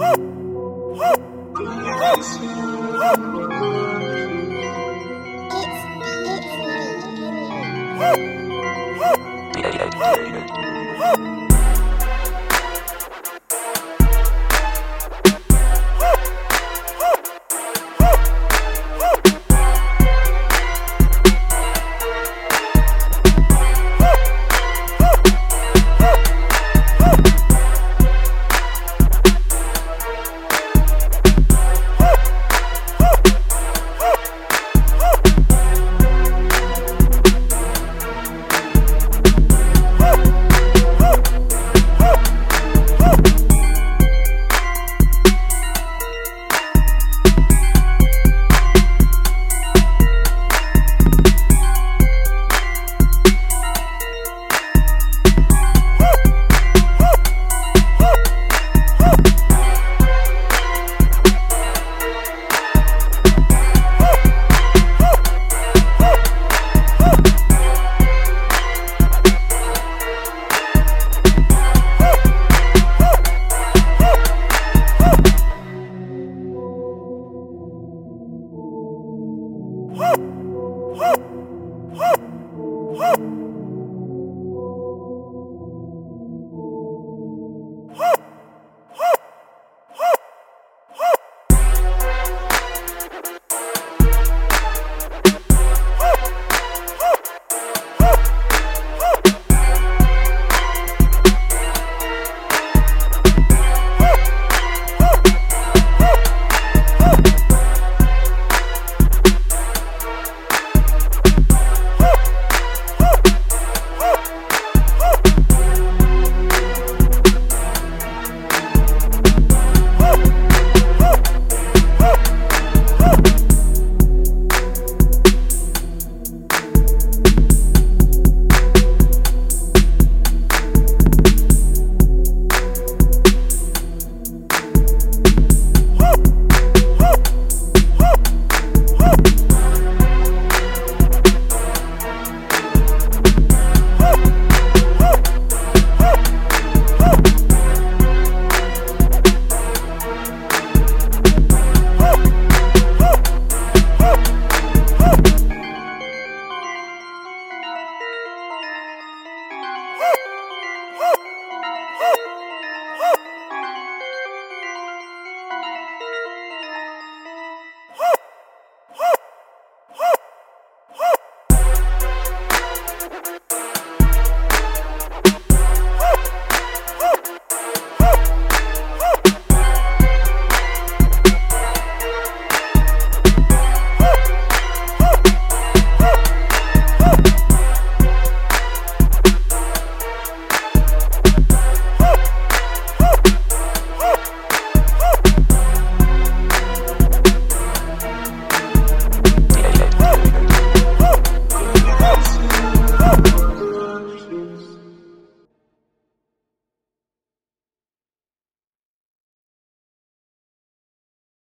It's, it's me. Woo!